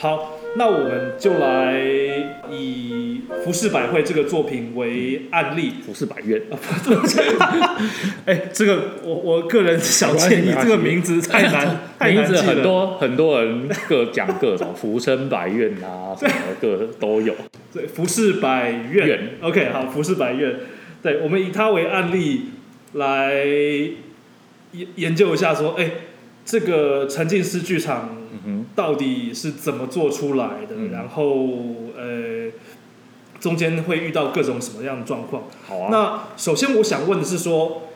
好，那我们就来以服饰百汇这个作品为案例。服饰百院，哎，这个我我个人小建议这个名字太难，太名字难记了。很多很多人各讲各种，浮生百院啊，什么各都有。对，服饰百院院 OK，好，服饰百院。对，我们以它为案例来研研究一下，说，哎，这个沉浸式剧场嗯到底是怎么做出来的？嗯然后，呃，中间会遇到各种什么样的状况？好啊。那首先我想问的是说，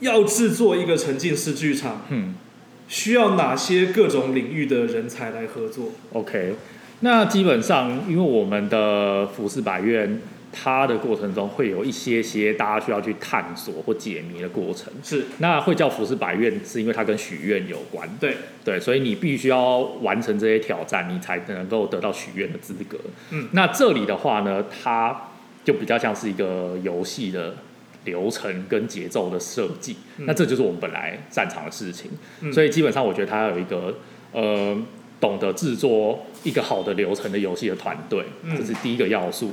要制作一个沉浸式剧场，嗯需要哪些各种领域的人才来合作？，OK，那基本上因为我们的服饰百院，它的过程中会有一些些大家需要去探索或解谜的过程。是那会叫服饰百院，是因为它跟许愿有关。对，对，所以你必须要完成这些挑战，你才能够得到许愿的资格。嗯，那这里的话呢，它就比较像是一个游戏的流程跟节奏的设计。嗯那这就是我们本来擅长的事情。嗯所以基本上，我觉得它有一个呃懂得制作一个好的流程的游戏的团队，嗯这是第一个要素。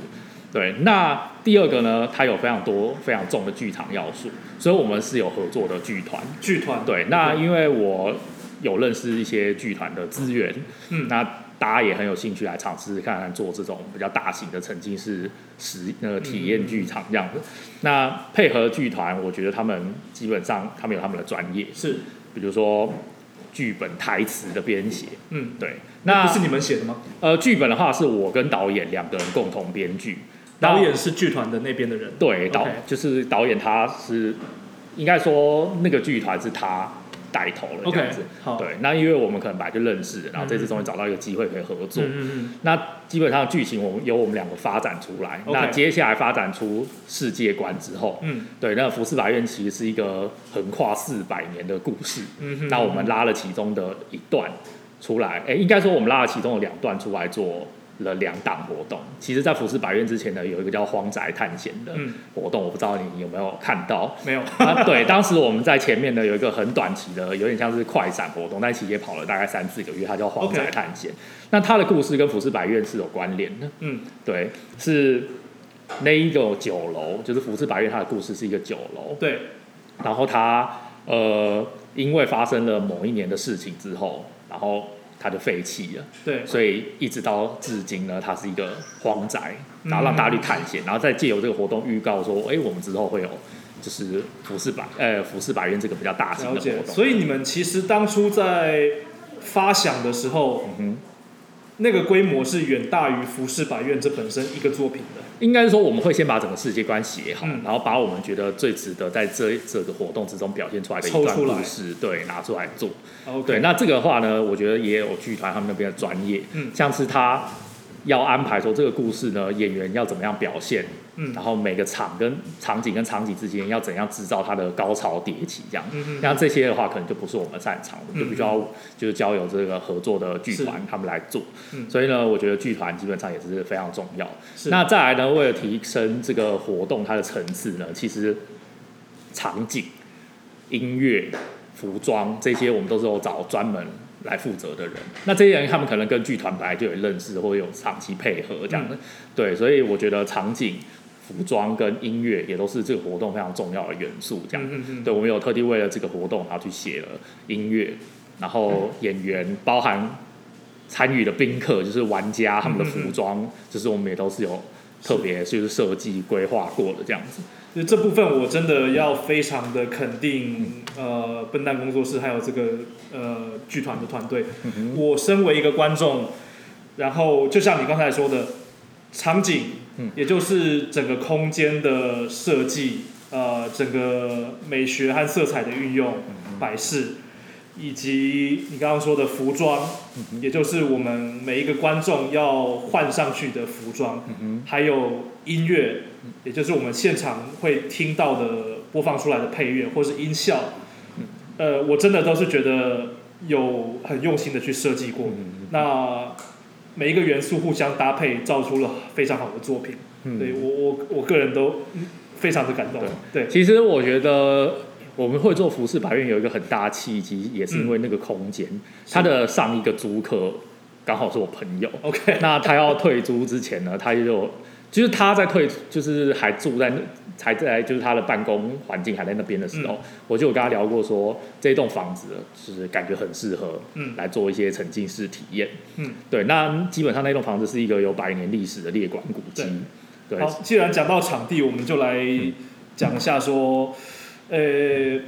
对，那第二个呢，它有非常多非常重的剧场要素，所以我们是有合作的剧团。剧团。对，那因为我有认识一些剧团的资源，嗯那大家也很有兴趣来尝试看看做这种比较大型的沉浸式实呃体验剧场这样子。那配合剧团，我觉得他们基本上他们有他们的专业，是，比如说剧本台词的编写，嗯，对，那不是你们写的吗？呃剧本的话是我跟导演两个人共同编剧，那导演是剧团的那边的人。对导就是导演他是应该说那个剧团是他带头了这样子。好。对，那因为我们可能本来就认识，然后这次嗯终于找到一个机会可以合作。嗯嗯嗯，那基本上剧情我们由我们两个发展出来。OK 那接下来发展出世界观之后，嗯对，那福斯百院其实是一个横跨四百年的故事。嗯哼那我们拉了其中的一段出来，哎、应该说我们拉了其中的两段出来做了两档活动。其实，在福斯百院之前呢，有一个叫荒宅探险的嗯活动，我不知道你有没有看到。没有。啊，对，当时我们在前面呢有一个很短期的，有点像是快闪活动，但其实也跑了大概三四个月，它叫荒宅探险。那它的故事跟福斯百院是有关联的，嗯对，是那一个酒楼，就是福斯百院它的故事是一个酒楼，对，然后它呃因为发生了某一年的事情之后，然后它就废弃了。对，所以一直到至今呢，它是一个荒宅，嗯然后让大家去探险，然后再借由这个活动预告说，哎、我们之后会有就是服饰百呃服饰百院这个比较大型的活。动。所以你们其实当初在发想的时候，嗯那个规模是远大于《浮世百院》这本身一个作品的。应该是说我们会先把整个世界观写好，嗯然后把我们觉得最值得在这这个活动之中表现出来的故事，对，拿出来做。对，那这个的话呢，我觉得也有剧团他们那边的专业，嗯像是他要安排说这个故事呢，演员要怎么样表现，嗯然后每个场跟场景跟场景之间要怎样制造它的高潮迭起，这样。嗯哼那这些的话，可能就不是我们擅长，我们就必须要嗯就是交由这个合作的剧团他们来做。嗯所以呢，我觉得剧团基本上也是非常重要。那再来呢，为了提升这个活动它的层次呢，其实场景、音乐、服装这些，我们都是有找专门来负责的人。那这些人他们可能跟剧团本来就有认识，或者有长期配合这样的。对，所以我觉得场景、服装跟音乐也都是这个活动非常重要的元素。这样，嗯嗯嗯对，我们有特地为了这个活动，然后去写了音乐，然后演员包含参与的宾客，就是玩家他们的服装，就是我们也都是有特别就是设计规划过的这样子。就这部分我真的要非常的肯定，呃，笨蛋工作室还有这个呃剧团的团队。嗯我身为一个观众，然后就像你刚才说的，场景，嗯。也就是整个空间的设计，呃，整个美学和色彩的运用、嗯摆饰，以及你刚刚说的服装，嗯也就是我们每一个观众要换上去的服装，嗯还有音乐，也就是我们现场会听到的播放出来的配乐或是音效，呃，我真的都是觉得有很用心的去设计过。嗯那每一个元素互相搭配，造出了非常好的作品。嗯对我我我个人都非常的感动。对，其实我觉得我们会做服饰百院有一个很大的契机，也是因为那个空间，它的上一个租客刚好是我朋友。OK，那他要退租之前呢，他就就是他在退，就是还住在那，还在就是他的办公环境还在那边的时候，我就有跟他聊过说，这栋房子就是感觉很适合，嗯。来做一些沉浸式体验，嗯，对。那基本上那栋房子是一个有百年历史的列管古迹，对，好，既然讲到场地，我们就来讲一下说，呃，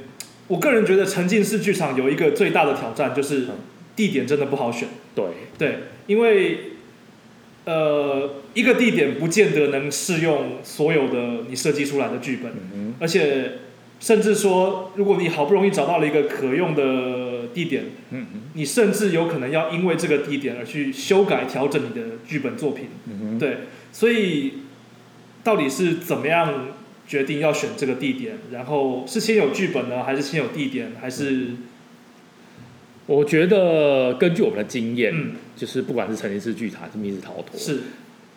我个人觉得沉浸式剧场有一个最大的挑战就是嗯。地点真的不好选。对，对，因为呃，一个地点不见得能适用所有的你设计出来的剧本，嗯而且甚至说，如果你好不容易找到了一个可用的地点，嗯嗯你甚至有可能要因为这个地点而去修改调整你的剧本作品。嗯，对，所以到底是怎么样决定要选这个地点？然后是先有剧本呢，还是先有地点，还是我觉得根据我们的经验，嗯就是不管是沉浸式剧场还是密室逃脱，是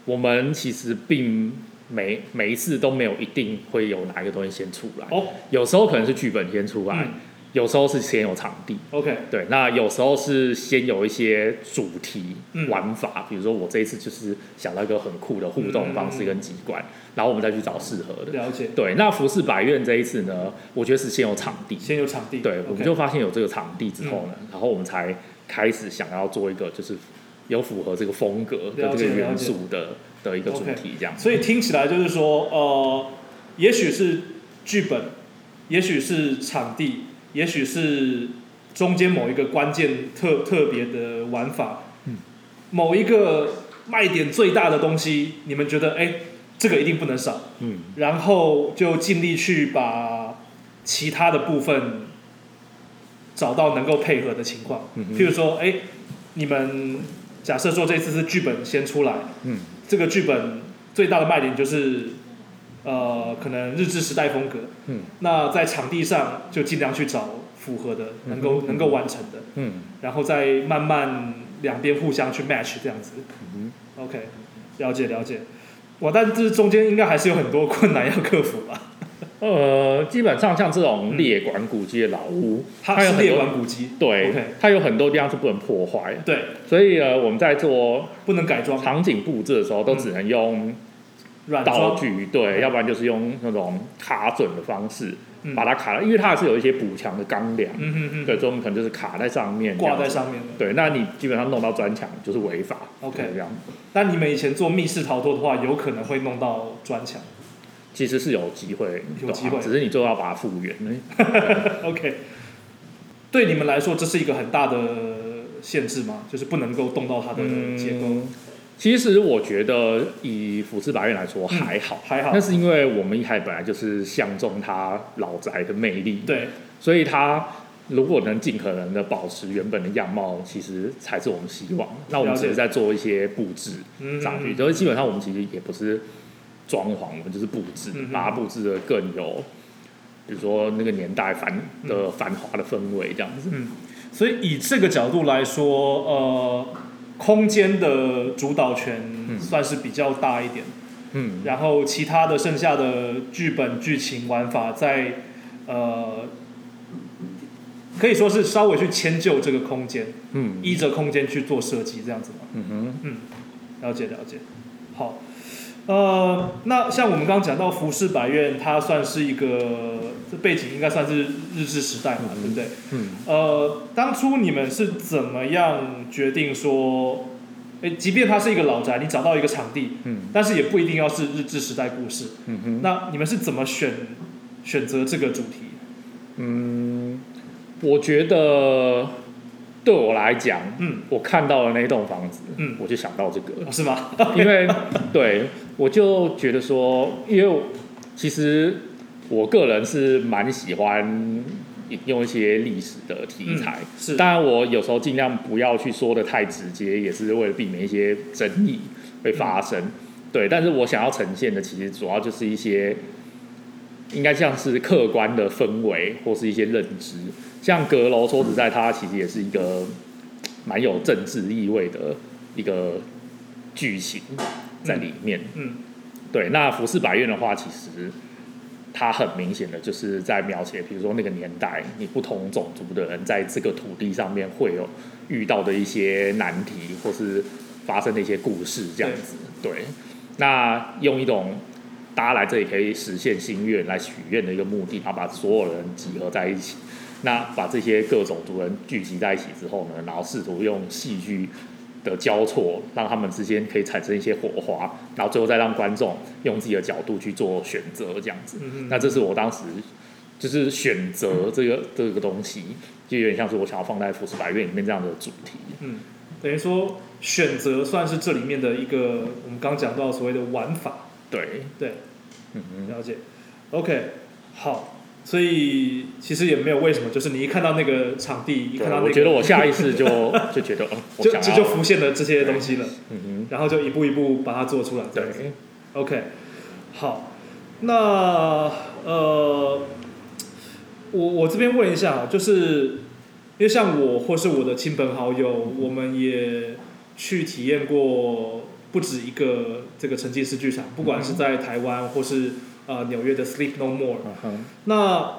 我们其实并每每一次都没有一定会有哪一个东西先出来，哦有时候可能是剧本先出来，嗯有时候是先有场地，？OK，对，那有时候是先有一些主题嗯玩法，比如说我这一次就是想到一个很酷的互动方式跟机关，然后我们再去找适合的。了解。对，那服饰百院这一次呢，我觉得是先有场地，先有场地，对，我们就发现有这个场地之后呢，然后我们才开始想要做一个就是有符合这个风格的这个元素的的一个主题，这样。所以听起来就是说，呃，也许是剧本，也许是场地，也许是中间某一个关键特特别的玩法，嗯。某一个卖点最大的东西，你们觉得，哎，这个一定不能少，嗯。然后就尽力去把其他的部分找到能够配合的情况。嗯譬如说，哎，你们假设说这次是剧本先出来，嗯这个剧本最大的卖点就是，呃，可能日治时代风格。嗯那在场地上就尽量去找符合的，能够嗯能够完成的，嗯然后再慢慢两边互相去 match 这样子。嗯 OK，了解了解。哇，但这中间应该还是有很多困难要克服吧？呃，基本上像这种列管古迹的老屋，它有很多管古迹，对 OK 它有很多地方是不能破坏的，对，所以呃，我们在做不能改装，场景布置的时候，都只能用软装，道具，对，嗯。要不然就是用那种卡准的方式嗯。把它卡了，因为它还是有一些补强的钢梁，嗯嗯嗯，对，所以我们可能就是卡在上面，挂在上面。对，那你基本上弄到砖墙就是违法 OK 这样。但你们以前做密室逃脱的话，有可能会弄到砖墙。其实是有机会，有机会只是你最后要把它复原。OK，对你们来说，这是一个很大的限制吗？就是不能够动到它的结构，嗯其实我觉得以俯视法院来说还好，还好那。是因为我们一开始本来就是相中它老宅的魅力，对，所以它如果能尽可能的保持原本的样貌，其实才是我们希望。那我们只是在做一些布置嗯上去，就是基本上我们其实也不是装潢，我们就是布置，嗯把它布置的更有，比如说那个年代繁嗯的繁华的氛围这样子。所以以这个角度来说，呃，空间的主导权嗯。算是比较大一点，嗯。然后其他的剩下的剧本、剧情、玩法在呃，可以说是稍微去迁就这个空间，嗯。依着空间去做设计，这样子嘛？嗯哼。了解了解，好，呃，那像我们刚刚讲到服饰百院，它算是一个这背景应该算是日治时代嘛，嗯对不对？嗯呃，当初你们是怎么样决定说，诶，即便它是一个老宅，你找到一个场地，嗯但是也不一定要是日治时代故事，嗯哼那你们是怎么选选择这个主题？嗯，我觉得对我来讲，嗯，我看到了那栋房子，嗯我就想到这个。哦是吗？因为对我就觉得说，因为其实我个人是蛮喜欢用一些历史的题材，嗯是当然我有时候尽量不要去说的太直接，也是为了避免一些争议会发生。嗯对，但是我想要呈现的其实主要就是一些。应该像是客观的氛围或是一些认知，像阁楼，说实在，它其实也是一个蛮有政治意味的一个剧情在里面。嗯对，那服饰百院的话，其实它很明显的就是在描写，比如说那个年代，你不同种族的人在这个土地上面会有遇到的一些难题，或是发生的一些故事，这样子。对，那用一种大家来这里可以实现心愿、来许愿的一个目的，然后把所有人集合在一起。那把这些各种族人聚集在一起之后呢，然后试图用戏剧的交错，让他们之间可以产生一些火花，然后最后再让观众用自己的角度去做选择，这样子。那这是我当时就是选择这个这个东西，就有点像是我想要放在《浮世百院》里面这样的主题。嗯，等于说选择算是这里面的一个我们刚讲到所谓的玩法。对对，嗯嗯，了解。OK，好。所以其实也没有为什么，就是你一看到那个场地，一看到那个，我觉得我下意识就 就觉得，就这就浮现了这些东西了，嗯哼，然后就一步一步把它做出来。对，OK，好，那呃，我我这边问一下，就是因为像我或是我的亲朋好友，我们也去体验过不止一个这个沉浸式剧场，不管是在台湾或是。呃，纽约的 Sleep No More，那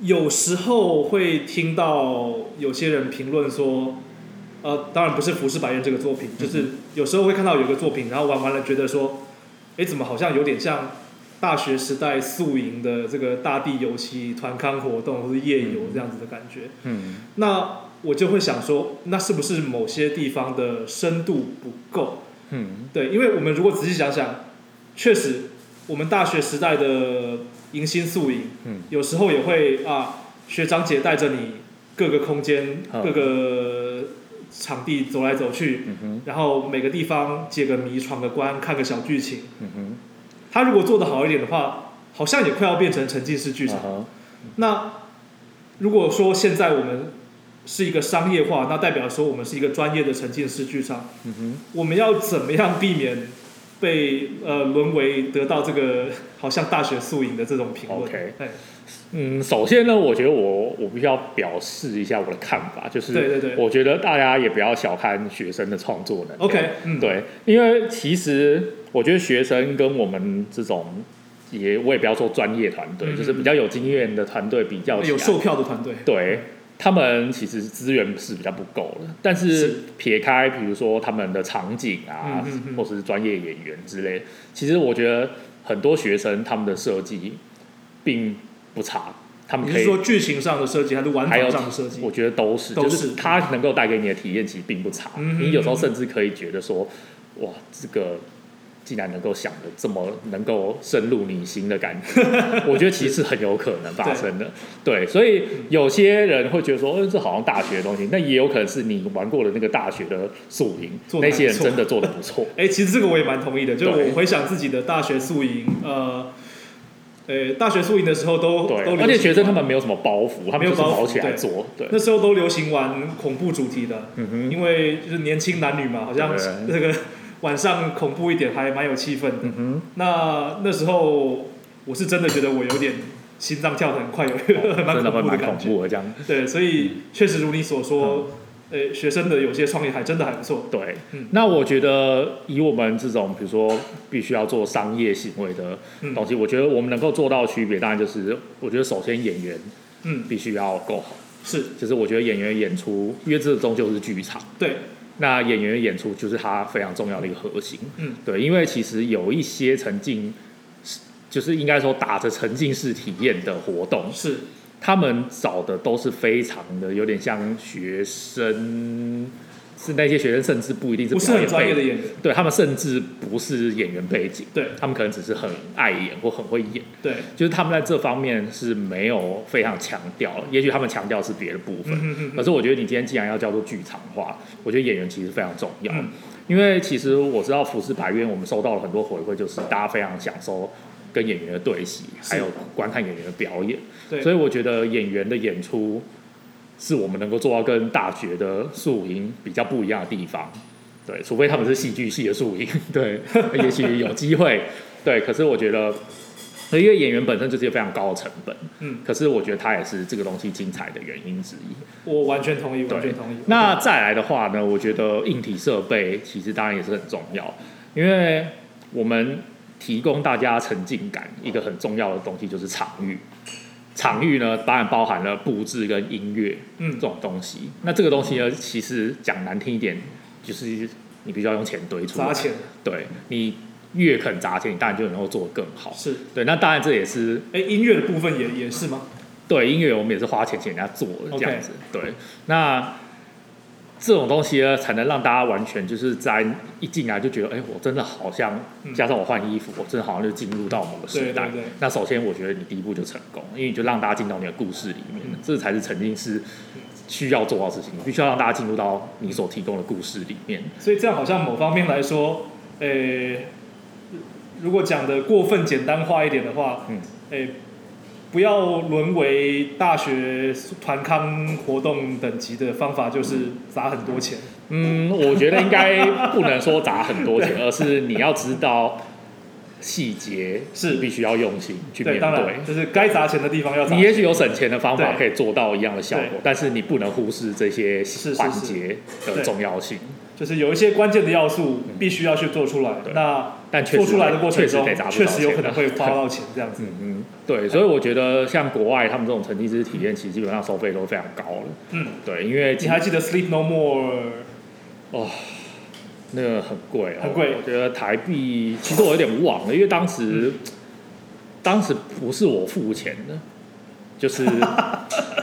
有时候会听到有些人评论说，呃，当然不是《浮世百院》这个作品，就是有时候会看到有个作品，然后玩完了觉得说，哎，怎么好像有点像大学时代宿营的这个大地游戏、团康活动或是夜游这样子的感觉。嗯，那我就会想说，那是不是某些地方的深度不够？嗯，对，因为我们如果仔细想想，确实。我们大学时代的迎新宿营，嗯，有时候也会啊，学长姐带着你各个空间、各个场地走来走去，嗯然后每个地方解个谜、闯个关、看个小剧情，嗯哼，他如果做的好一点的话，好像也快要变成沉浸式剧场。那如果说现在我们是一个商业化，那代表说我们是一个专业的沉浸式剧场，嗯哼，我们要怎么样避免？被呃沦为得到这个好像大学宿营的这种评论。OK，嗯，首先呢，我觉得我我必须要表示一下我的看法，就是对对对，我觉得大家也不要小看学生的创作能力。OK，嗯，对，因为其实我觉得学生跟我们这种也我也不要说专业团队，就是比较有经验的团队比较有售票的团队，对。他们其实资源是比较不够的，但是撇开比如说他们的场景啊，或者是专业演员之类，其实我觉得很多学生他们的设计并不差。他们可以说剧情上的设计还是玩法上的设计，我觉得都是，就是他能够带给你的体验其实并不差。你有时候甚至可以觉得说，哇，这个。竟然能够想的这么能够深入你心的感觉，我觉得其实很有可能发生的。对，所以有些人会觉得说，嗯，这好像大学的东西，那也有可能是你玩过的那个大学的宿营，那些人真的做的不错。哎，其实这个我也蛮同意的，就是我回想自己的大学宿营，呃，呃，大学宿营的时候都对，而且学生他们没有什么包袱，他们就是包起来做。对，那时候都流行玩恐怖主题的，嗯哼，因为就是年轻男女嘛，好像那个。晚上恐怖一点还蛮有气氛的。嗯哼。那那时候我是真的觉得我有点心脏跳得很快，有 蛮恐怖的感觉。这样。对，所以确实如你所说，呃，学生的有些创意还真的还不错。对。那我觉得以我们这种比如说必须要做商业行为的东西，我觉得我们能够做到区别，当然就是我觉得首先演员嗯必须要够好。是。就是我觉得演员演出，因为这终究是剧场。对。那演员的演出就是他非常重要的一个核心，嗯，对，因为其实有一些沉浸，就是应该说打着沉浸式体验的活动，是他们找的都是非常的有点像学生。是那些学生甚至不一定是不是很专业的演员，对他们甚至不是演员背景，对。他们可能只是很爱演或很会演，对，就是他们在这方面是没有非常强调，也许他们强调是别的部分，可是我觉得你今天既然要叫做剧场化，我觉得演员其实非常重要，因为其实我知道服饰白院我们收到了很多回馈，就是大家非常享受跟演员的对戏，还有观看演员的表演，对，所以我觉得演员的演出。是我们能够做到跟大学的宿营比较不一样的地方，对，除非他们是戏剧系的宿营，对，也许有机会，对。可是我觉得，因为演员本身就是一个非常高的成本，嗯，可是我觉得它也是这个东西精彩的原因之一。我完全同意，完全同意。那再来的话呢，我觉得硬体设备其实当然也是很重要，因为我们提供大家沉浸感，一个很重要的东西就是场域。场域呢，当然包含了布置跟音乐，嗯这种东西。那这个东西呢，其实讲难听一点，就是你必须要用钱堆出来。砸钱对你越肯砸钱，你当然就能够做得更好。是，对，那当然这也是哎，音乐的部分也也是吗？对音乐，我们也是花钱请人家做的这样子。对，那这种东西呢，才能让大家完全就是在一进来就觉得，哎、我真的好像嗯加上我换衣服，我真的好像就进入到某个时代。那首先，我觉得你第一步就成功，因为你就让大家进到你的故事里面，嗯这才是沉浸式需要做到的事情。你必须要让大家进入到你所提供的故事里面。所以这样好像某方面来说，呃，如果讲的过分简单化一点的话，嗯，诶，不要沦为大学团康活动等级的方法，就是砸很多钱。嗯，我觉得应该不能说砸很多钱，而是你要知道细节，是必须要用心去面对。就是该砸钱的地方要砸你。也许有省钱的方法可以做到一样的效果，但是你不能忽视这些是是环节的重要性。就是有一些关键的要素必须要去做出来，对那但确实做出来的过程中确实确实有可能会花到钱 这样子。嗯嗯，对，所以我觉得像国外他们这种沉浸式体验，其实基本上收费都非常高了。嗯，对，因为你还记得 Sleep No More？哦那个很贵哦，很贵我觉得台币其实我有点忘了，因为当时、当时不是我付钱的，就是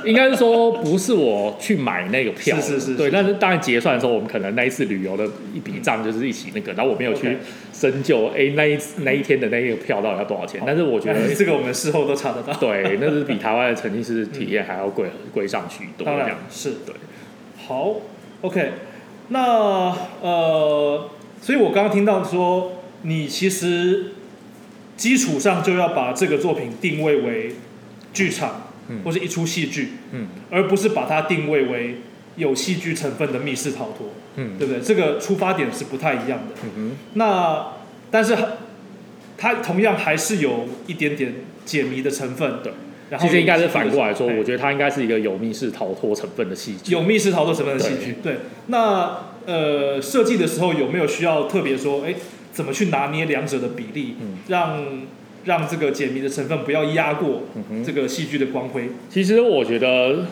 应该是说不是我去买那个票的，是是是对。但是当然结算的时候，我们可能那一次旅游的一笔账就是一起那个，然后我没有去深究，哎、那一那一天的那个票到底要多少钱？但是我觉得哎这个我们事后都查得到。对，那是比台湾的沉浸式体验还要贵贵上许多当然。是对。好，OK，那呃，所以我刚刚听到说，你其实基础上就要把这个作品定位为剧场，嗯或是一出戏剧，嗯而不是把它定位为有戏剧成分的密室逃脱，嗯对不对？这个出发点是不太一样的。那但是它同样还是有一点点解谜的成分，对。然后其实应该是反过来说，我觉得它应该是一个有密室逃脱成分的戏剧。有密室逃脱成分的戏剧。对，那呃设计的时候有没有需要特别说，哎，怎么去拿捏两者的比例，嗯让让这个解谜的成分不要压过这个戏剧的光辉？其实我觉得，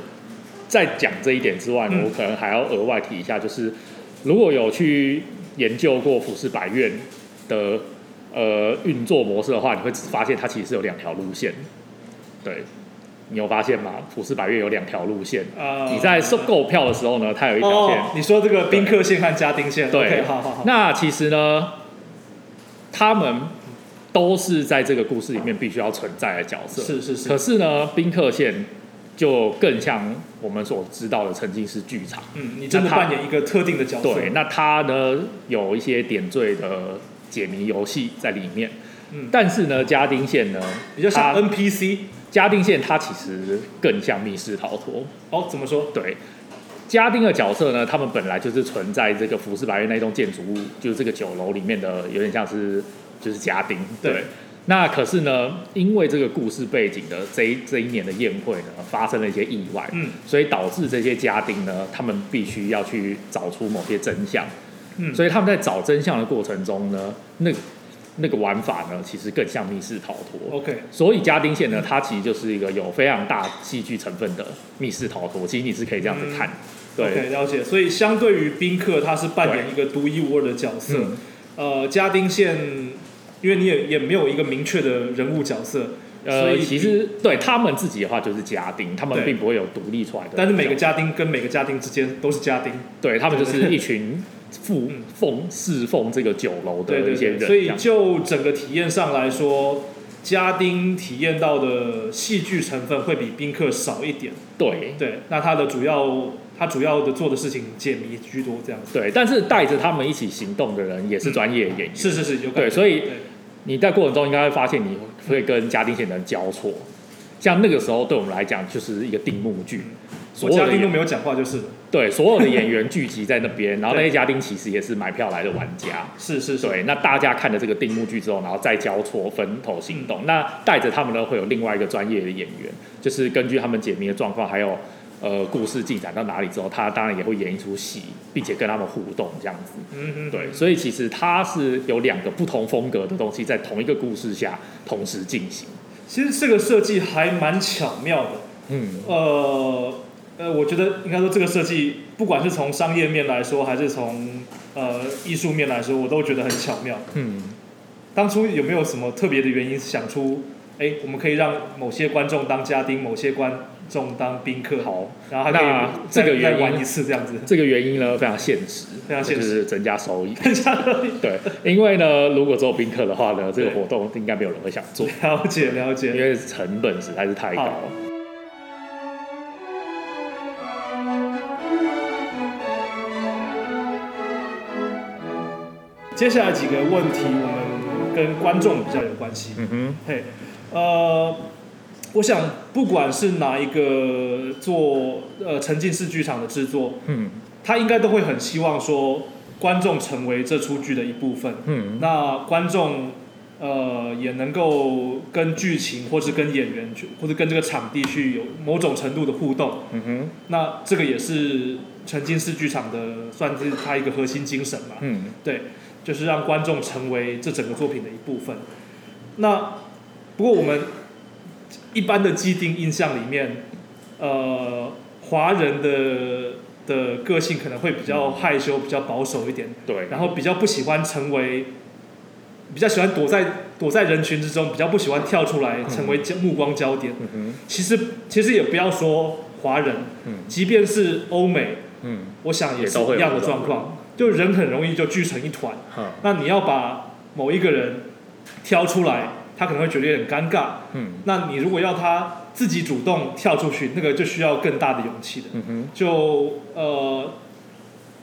在讲这一点之外呢，嗯我可能还要额外提一下，就是如果有去研究过浮世百院的呃运作模式的话，你会发现它其实是有两条路线。对，你有发现吗？浮世百院有两条路线。啊、你在收购票的时候呢，它有一条线。哦，你说这个宾客线和家丁线，对好好好，那其实呢，他们都是在这个故事里面必须要存在的角色。是是是可，是呢，宾客线就更像我们所知道的沉浸式剧场。嗯，你真的扮演一个特定的角色，对，那它呢有一些点缀的解谜游戏在里面。嗯但是呢，家丁线呢，比较像它 NPC。家丁线它其实更像密室逃脱。哦，怎么说？对，家丁的角色呢，他们本来就是存在这个服饰白月那栋建筑物，就是这个酒楼里面的，有点像是就是家丁。对那可是呢，因为这个故事背景的这一这一年的宴会呢，发生了一些意外，嗯所以导致这些家丁呢，他们必须要去找出某些真相。嗯，所以他们在找真相的过程中呢，那个那个玩法呢，其实更像密室逃脱。OK，所以家丁线呢，它其实就是一个有非常大戏剧成分的密室逃脱，其实你是可以这样子看。对了解。所以相对于宾客，他是扮演一个独一无二的角色。嗯呃，家丁线，因为你也也没有一个明确的人物角色，所呃，以其实对他们自己的话就是家丁，他们并不会有独立出来的。但是每个家丁跟每个家丁之间都是家丁。对他们就是一群奉嗯奉侍奉这个酒楼的一些人，所以就整个体验上来说，家丁体验到的戏剧成分会比宾客少一点。对对，那他的主要他主要的做的事情解谜居多，这样子。对，但是带着他们一起行动的人也是专业演员。是是是，有对所以对你在过程中应该会发现，你会跟家丁线的人交错。像那个时候对我们来讲，就是一个定目剧，所有的演我家丁都没有讲话就是了。对所有的演员聚集在那边，然后那些家丁其实也是买票来的玩家。是是是，对，那大家看了这个定目剧之后，然后再交错分头行动。那带着他们呢，会有另外一个专业的演员，就是根据他们解谜的状况，还有呃故事进展到哪里之后，他当然也会演一出戏，并且跟他们互动这样子。嗯嗯，对，所以其实它是有两个不同风格的东西在同一个故事下同时进行。其实这个设计还蛮巧妙的。嗯呃呃，我觉得应该说这个设计，不管是从商业面来说，还是从呃艺术面来说，我都觉得很巧妙。嗯，当初有没有什么特别的原因想出，哎，我们可以让某些观众当家丁，某些观众当宾客，好，然后还可以这个原因一次这样子。这个原因呢非常现实，非常现实就是 增加收益。对，因为呢，如果只有宾客的话呢，这个活动应该没有人会想做，了解了解因解，为成本实在是太高了。接下来几个问题，我们跟观众比较有关系。嗯哼，嘿，呃，我想不管是哪一个做呃沉浸式剧场的制作，嗯他应该都会很希望说观众成为这出剧的一部分。嗯那观众呃也能够跟剧情，或是跟演员去，或者跟这个场地去有某种程度的互动。嗯哼，那这个也是沉浸式剧场的算是它一个核心精神嘛。嗯对，就是让观众成为这整个作品的一部分。那不过我们一般的既定印象里面，呃，华人的的个性可能会比较害羞、比较保守一点，对，然后比较不喜欢成为，比较喜欢躲在躲在人群之中，比较不喜欢跳出来成为焦目光焦点。嗯哼，其实其实也不要说华人，嗯。即便是欧美，嗯，我想也是一样的状况，就人很容易就聚成一团。嗯，那你要把某一个人挑出来，他可能会觉得有点尴尬。嗯那你如果要他自己主动跳出去，那个就需要更大的勇气的。嗯哼，就呃，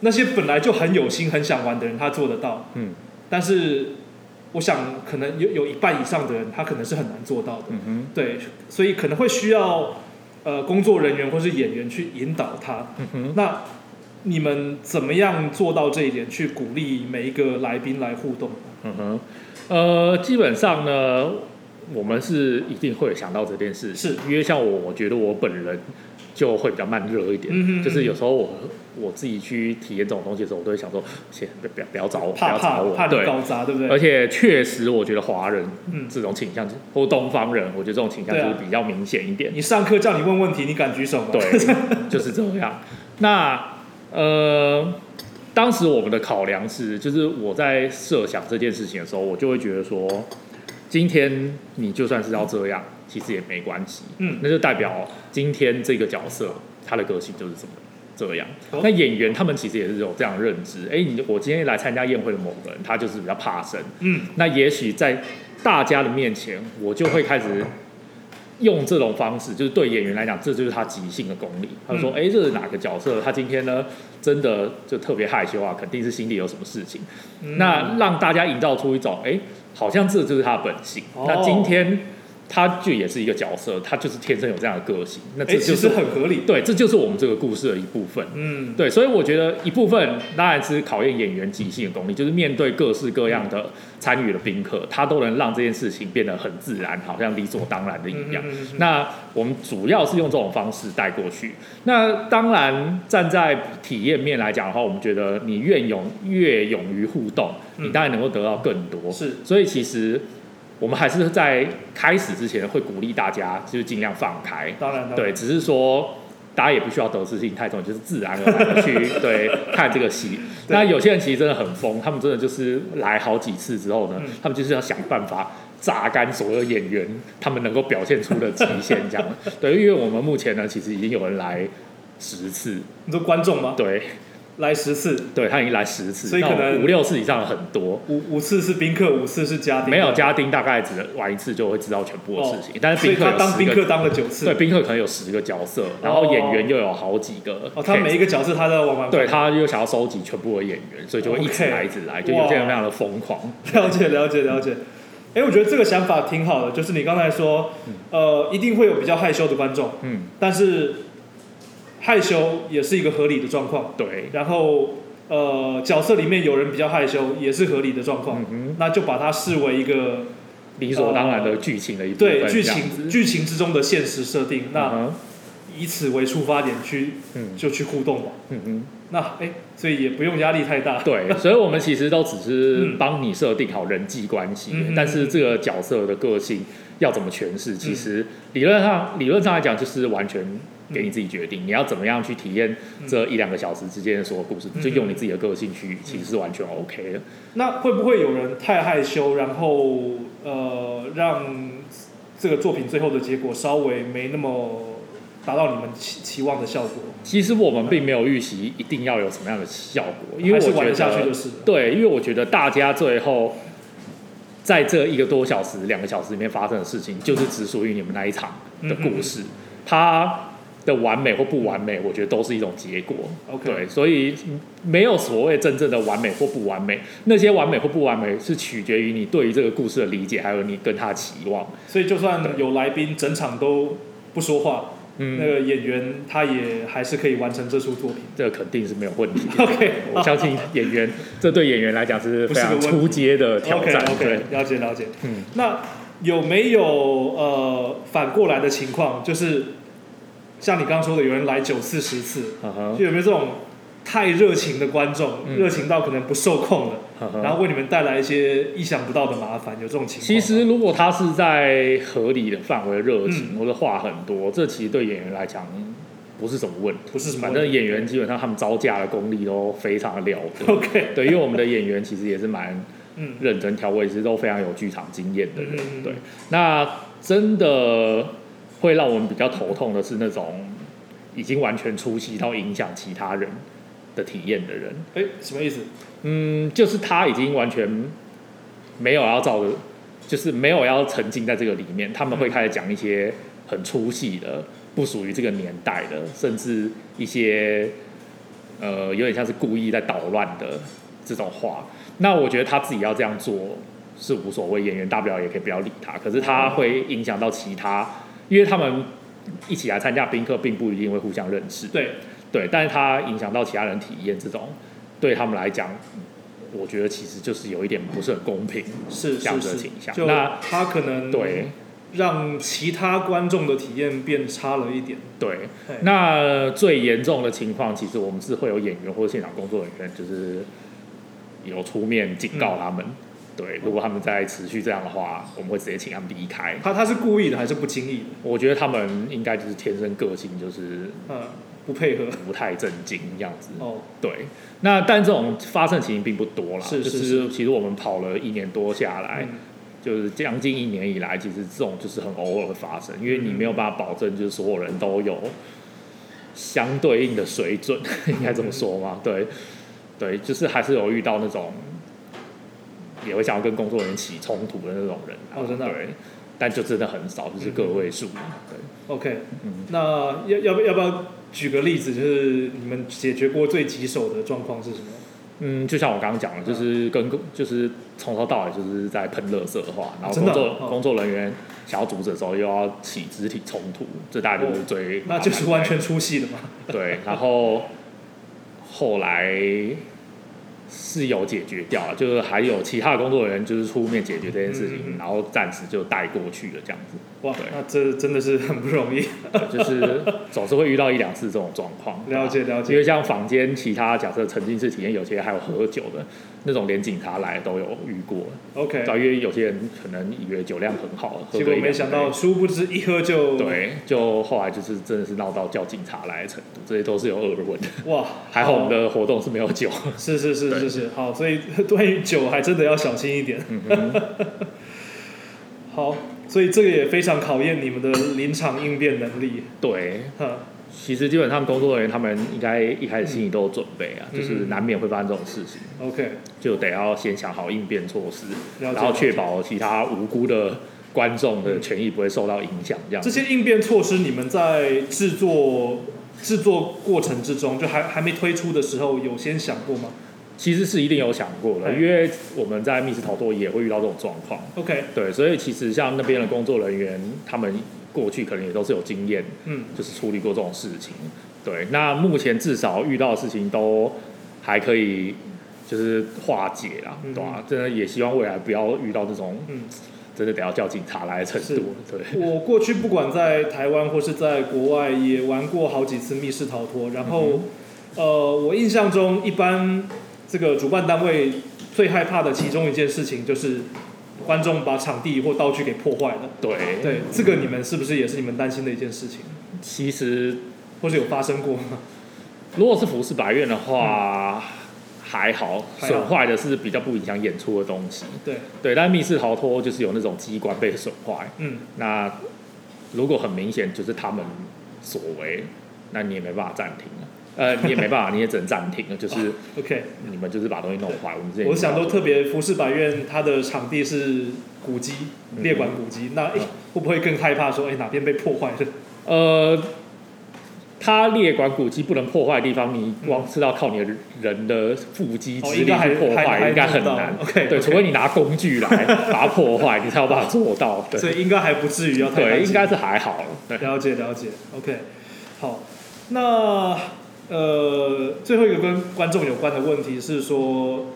那些本来就很有心、很想玩的人，他做得到。嗯但是我想，可能有有一半以上的人，他可能是很难做到的。嗯哼，对，所以可能会需要呃工作人员或是演员去引导他。嗯哼，那你们怎么样做到这一点，去鼓励每一个来宾来互动？嗯哼，呃，基本上呢，我们是一定会想到这件事，是因为像我，我觉得我本人就会比较慢热一点，嗯哼就是有时候我我自己去体验这种东西的时候，我都会想说，先不要不要找我，不要找我，怕怕你对。搞砸，对不对？而且确实，我觉得华人嗯，这种倾向，或东方人，我觉得这种倾向就是比较明显一点。你上课叫你问问题，你敢举手吗？对，就是这样。那呃，当时我们的考量是，就是我在设想这件事情的时候，我就会觉得说，今天你就算是要这样，其实也没关系。嗯，那就代表今天这个角色他的个性就是这么这样。哦那演员他们其实也是有这样的认知。哎、你我今天来参加宴会的某个人，他就是比较怕生。嗯，那也许在大家的面前，我就会开始用这种方式，就是对演员来讲，这就是他即兴的功力。他说：“哎、这是哪个角色？他今天呢，真的就特别害羞啊，肯定是心里有什么事情。嗯那让大家营造出一种，哎、好像这就是他本性。哦那今天他就也是一个角色，他就是天生有这样的个性。那这就是很合理。对，这就是我们这个故事的一部分。嗯，对，所以我觉得一部分当然是考验演员即兴的功力，就是面对各式各样的参与的宾客，他都能让这件事情变得很自然，好像理所当然的一样。嗯嗯嗯嗯那我们主要是用这种方式带过去。那当然，站在体验面来讲的话，我们觉得你越勇越勇于互动，嗯你当然能够得到更多。是所以其实我们还是在开始之前会鼓励大家，就是尽量放开。当然，对，只是说大家也不需要得失心太重，就是自然而然的去 对看这个戏。那有些人其实真的很疯，他们真的就是来好几次之后呢，嗯他们就是要想办法榨干所有演员他们能够表现出的极限，这样。对，因为我们目前呢，其实已经有人来十次，你说观众吗？对，来十次，对他已经来十次，所以可能五六次以上的很多。五五次是宾客，五次是家丁，没有家丁，大概只玩一次就会知道全部的事情，但是他宾客当宾客当了九次。对，宾客可能有十个角色，然后演员又有好几个。哦，他每一个角色他都要玩玩。对，他又想要收集全部的演员，所以就会一直来，一直来，就有些人非常的疯狂。了解了解了解。哎，我觉得这个想法挺好的，就是你刚才说，呃，一定会有比较害羞的观众，嗯，但是害羞也是一个合理的状况。对，然后呃，角色里面有人比较害羞，也是合理的状况，嗯，那就把它视为一个理所当然的剧情的一部分，对剧情剧情之中的现实设定。那嗯以此为出发点去嗯就去互动吧。嗯嗯，那哎，所以也不用压力太大。对，所以我们其实都只是嗯帮你设定好人际关系，但是这个角色的个性要怎么诠释，其实理论上理论上来讲，就是完全给你自己决定，你要怎么样去体验这一两个小时之间的所有故事，嗯就用你自己的个性去，其实是完全 OK 的。那会不会有人太害羞，然后呃让这个作品最后的结果稍微没那么达到你们期期望的效果？其实我们并没有预期一定要有什么样的效果，因为我觉得下去就是。对，因为我觉得大家最后在这一个多小时、两个小时里面发生的事情，就是只属于你们那一场的故嗯事。它的完美或不完美，我觉得都是一种结果。OK 对，所以没有所谓真正的完美或不完美，那些完美或不完美是取决于你对于这个故事的理解，还有你跟他的期望。所以就算有来宾整场都不说话，那嗯，个演员他也还是可以完成这出作品。这个肯定是没有问题。OK，我相信演员，这对演员来讲是非常出阶的挑战。OK，对，了解了解。嗯，那有没有呃反过来的情况，就是像你刚刚说的，有人来九次十次，就有没有这种太热情的观众，嗯热情到可能不受控了，呵呵然后为你们带来一些意想不到的麻烦，有这种情况？其实，如果他是在合理的范围热情，嗯或者话很多，这其实对演员来讲不是什么问题。不是什么反正演员基本上他们招架的功力都非常的了得。OK，对，因为我们的演员其实也是蛮嗯认真调位，其实都非常有剧场经验的人。嗯对，那真的会让我们比较头痛的是那种已经完全出戏到影响其他人的体验的人。哎，什么意思？嗯，就是他已经完全没有要照着，就是没有要沉浸在这个里面，他们会开始讲一些很粗细的、不属于这个年代的，甚至一些呃有点像是故意在捣乱的这种话。那我觉得他自己要这样做是无所谓，演员大不了也可以不要理他，可是他会影响到其他，因为他们一起来参加宾客，并不一定会互相认识。对，对，但是它影响到其他人体验，这种对他们来讲，我觉得其实就是有一点不是很公平。是这样是是子的倾向那他可能对让其他观众的体验变差了一点。对，那最严重的情况，其实我们是会有演员或者现场工作人员，就是有出面警告他们。对，如果他们再持续这样的话，我们会直接请他们离开。他他是故意的还是不经意的？我觉得他们应该就是天生个性就是嗯，不配合。不太正经这样子。哦，对，那但这种发生情形并不多啦，是就是是其实我们跑了一年多下来，嗯就是将近一年以来，其实这种就是很偶尔会发生，因为你没有办法保证就是所有人都有相对应的水准，应该这么说吗？对，对，就是还是有遇到那种也会想要跟工作人员起冲突的那种人啊、哦真的啊？对，但就真的很少，就是个位数，对，OK，嗯。那要要不要不要举个例子，就是你们解决过最棘手的状况是什么？嗯，就像我刚刚讲的，就是跟就是从头到尾就是在喷垃圾话，然后工作、哦。工作人员想要阻止的时候又要起肢体冲突，这大概就是最、哦那就是完全出戏的嘛。对，然后后来是有解决掉了，就是还有其他的工作人员就是出面解决这件事情，嗯嗯嗯然后暂时就带过去了这样子。哇对，那这真的是很不容易。就是总是会遇到一两次这种状况。了解了解因。为像坊间其他假设沉浸式体验，有些还有喝酒的那种，连警察来都有遇过。OK，对，因为有些人可能以为酒量很好，喝结果没想到，殊不知一喝就对，就后来就是真的是闹到叫警察来的程度，这些都是有耳闻的。哇，还好我们的活动是没有酒。是是是 对是是，好，所以 关于酒还真的要小心一点。嗯，好，所以这个也非常考验你们的临场应变能力。对，哈，其实基本上工作人员他们应该一开始心里都有准备啊，嗯就是难免会发生这种事情，OK，就得要先想好应变措施。然后确保其他无辜的观众的权益不会受到影响，这样子。这些应变措施，你们在制作制作过程之中，就还还没推出的时候，有先想过吗其实是一定有想过的，哎因为我们在密室逃脱也会遇到这种状况。？OK，对，所以其实像那边的工作人员，他们过去可能也都是有经验，嗯，就是处理过这种事情。对，那目前至少遇到的事情都还可以，就是化解啦，嗯对吧、真的也希望未来不要遇到这种嗯真的得要叫警察来的程度。对，我过去不管在台湾或是在国外，也玩过好几次密室逃脱。然后，呃，我印象中，一般这个主办单位最害怕的其中一件事情，就是观众把场地或道具给破坏了。对，对，这个你们是不是也是你们担心的一件事情？其实，或者有发生过吗？如果是服饰白院的话。还好，损坏的是比较不影响演出的东西。对对，但密室逃脱就是有那种机关被损坏。嗯，那如果很明显就是他们所为，那你也没办法暂停呃，你也没办法，你也只能暂停就是 OK，你们就是把东西弄坏。我们这我想都特别，服饰百院它的场地是古迹，列管古迹，那会不会更害怕说，哎，哪边被破坏了？呃。它列管古迹不能破坏的地方，你光是要靠你的人的腹肌之力去破坏，应该很难。OK，对，除非你拿工具来把它破坏，你才有办法做到。所以应该还不至于要太对，应该是还好。了解了解，OK，好，那呃，最后一个跟观众有关的问题是说，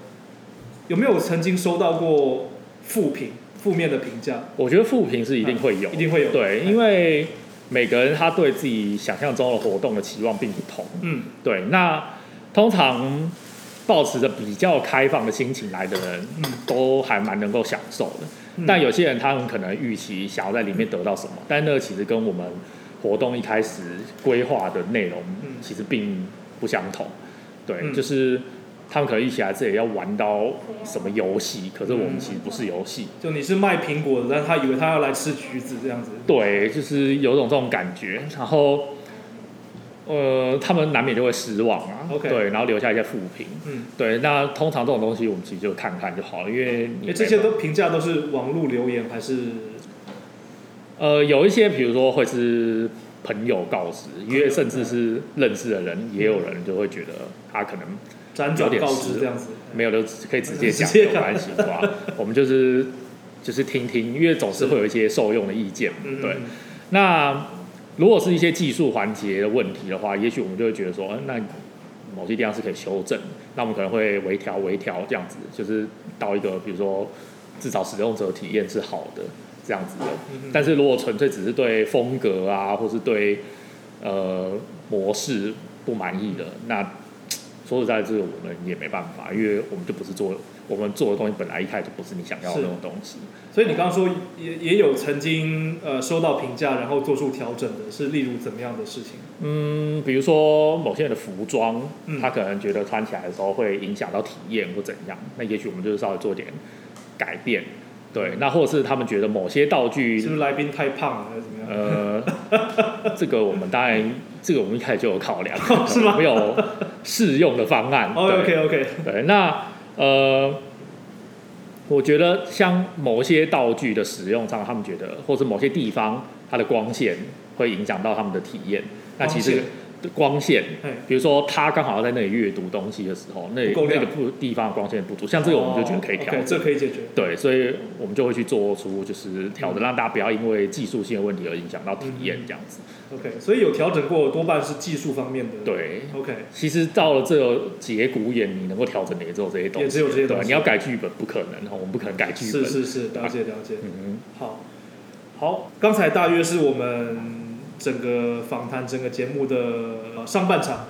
有没有曾经收到过负评、负面的评价？我觉得负评是一定会有，一定会有。对，因为。每个人他对自己想象中的活动的期望并不同，嗯，对。那通常保持着比较开放的心情来的人，嗯，都还蛮能够享受的。但有些人他们可能预期想要在里面得到什么，但那个其实跟我们活动一开始规划的内容其实并不相同，对，就是。他们可能一起来这里要玩到什么游戏，可是我们其实不是游戏。就你是卖苹果的，但他以为他要来吃橘子这样子。对，就是有种这种感觉，然后，呃，他们难免就会失望啊。对，然后留下一些负评。嗯。对，那通常这种东西我们其实就看看就好了，因为你这些都评价都是网络留言还是？呃，有一些比如说会是朋友告知，因为甚至是认识的人，也有人就会觉得他可能。辗转告知这样子，没有就可以直接讲没有关系，吧，我们就是就是听听，因为总是会有一些受用的意见，对。那如果是一些技术环节的问题的话，也许我们就会觉得说，那某些地方是可以修正，那我们可能会微调微调这样子，就是到一个比如说至少使用者体验是好的这样子的。但是如果纯粹只是对风格啊，或是对呃模式不满意的，那说实在，这个我们也没办法，因为我们就不是做我们做的东西，本来一开始就不是你想要的那种东西。所以你刚刚说也也有曾经呃收到评价，然后做出调整的，是例如怎么样的事情？嗯，比如说某些人的服装，他可能觉得穿起来的时候会影响到体验或怎样，那也许我们就是稍微做点改变。对，那或者是他们觉得某些道具是不是来宾太胖了，还是怎么样？呃，这个我们当然，这个我们一开始就有考量，是吗？没有适用的方案。OK OK。对，那呃，我觉得像某些道具的使用上，他们觉得，或者某些地方它的光线会影响到他们的体验，那其实。光线，比如说他刚好要在那里阅读东西的时候，那那个不地方光线不足，像这个我们就觉得可以调，这可以解决。对，所以我们就会去做出就是调整，让大家不要因为技术性的问题而影响到体验这样子。OK，所以有调整过，多半是技术方面的。对，OK。其实到了这个节骨眼，你能够调整的也只有这些东西，也只有这些东西。你要改剧本不可能，我们不可能改剧本。是是是，了解了解。嗯，好，好，刚才大约是我们。整个访谈，整个节目的上半场，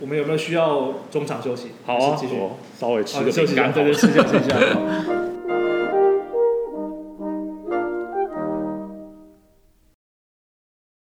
我们有没有需要中场休息？好啊，继续？稍微吃个休息一下，对对，吃一下，吃一下。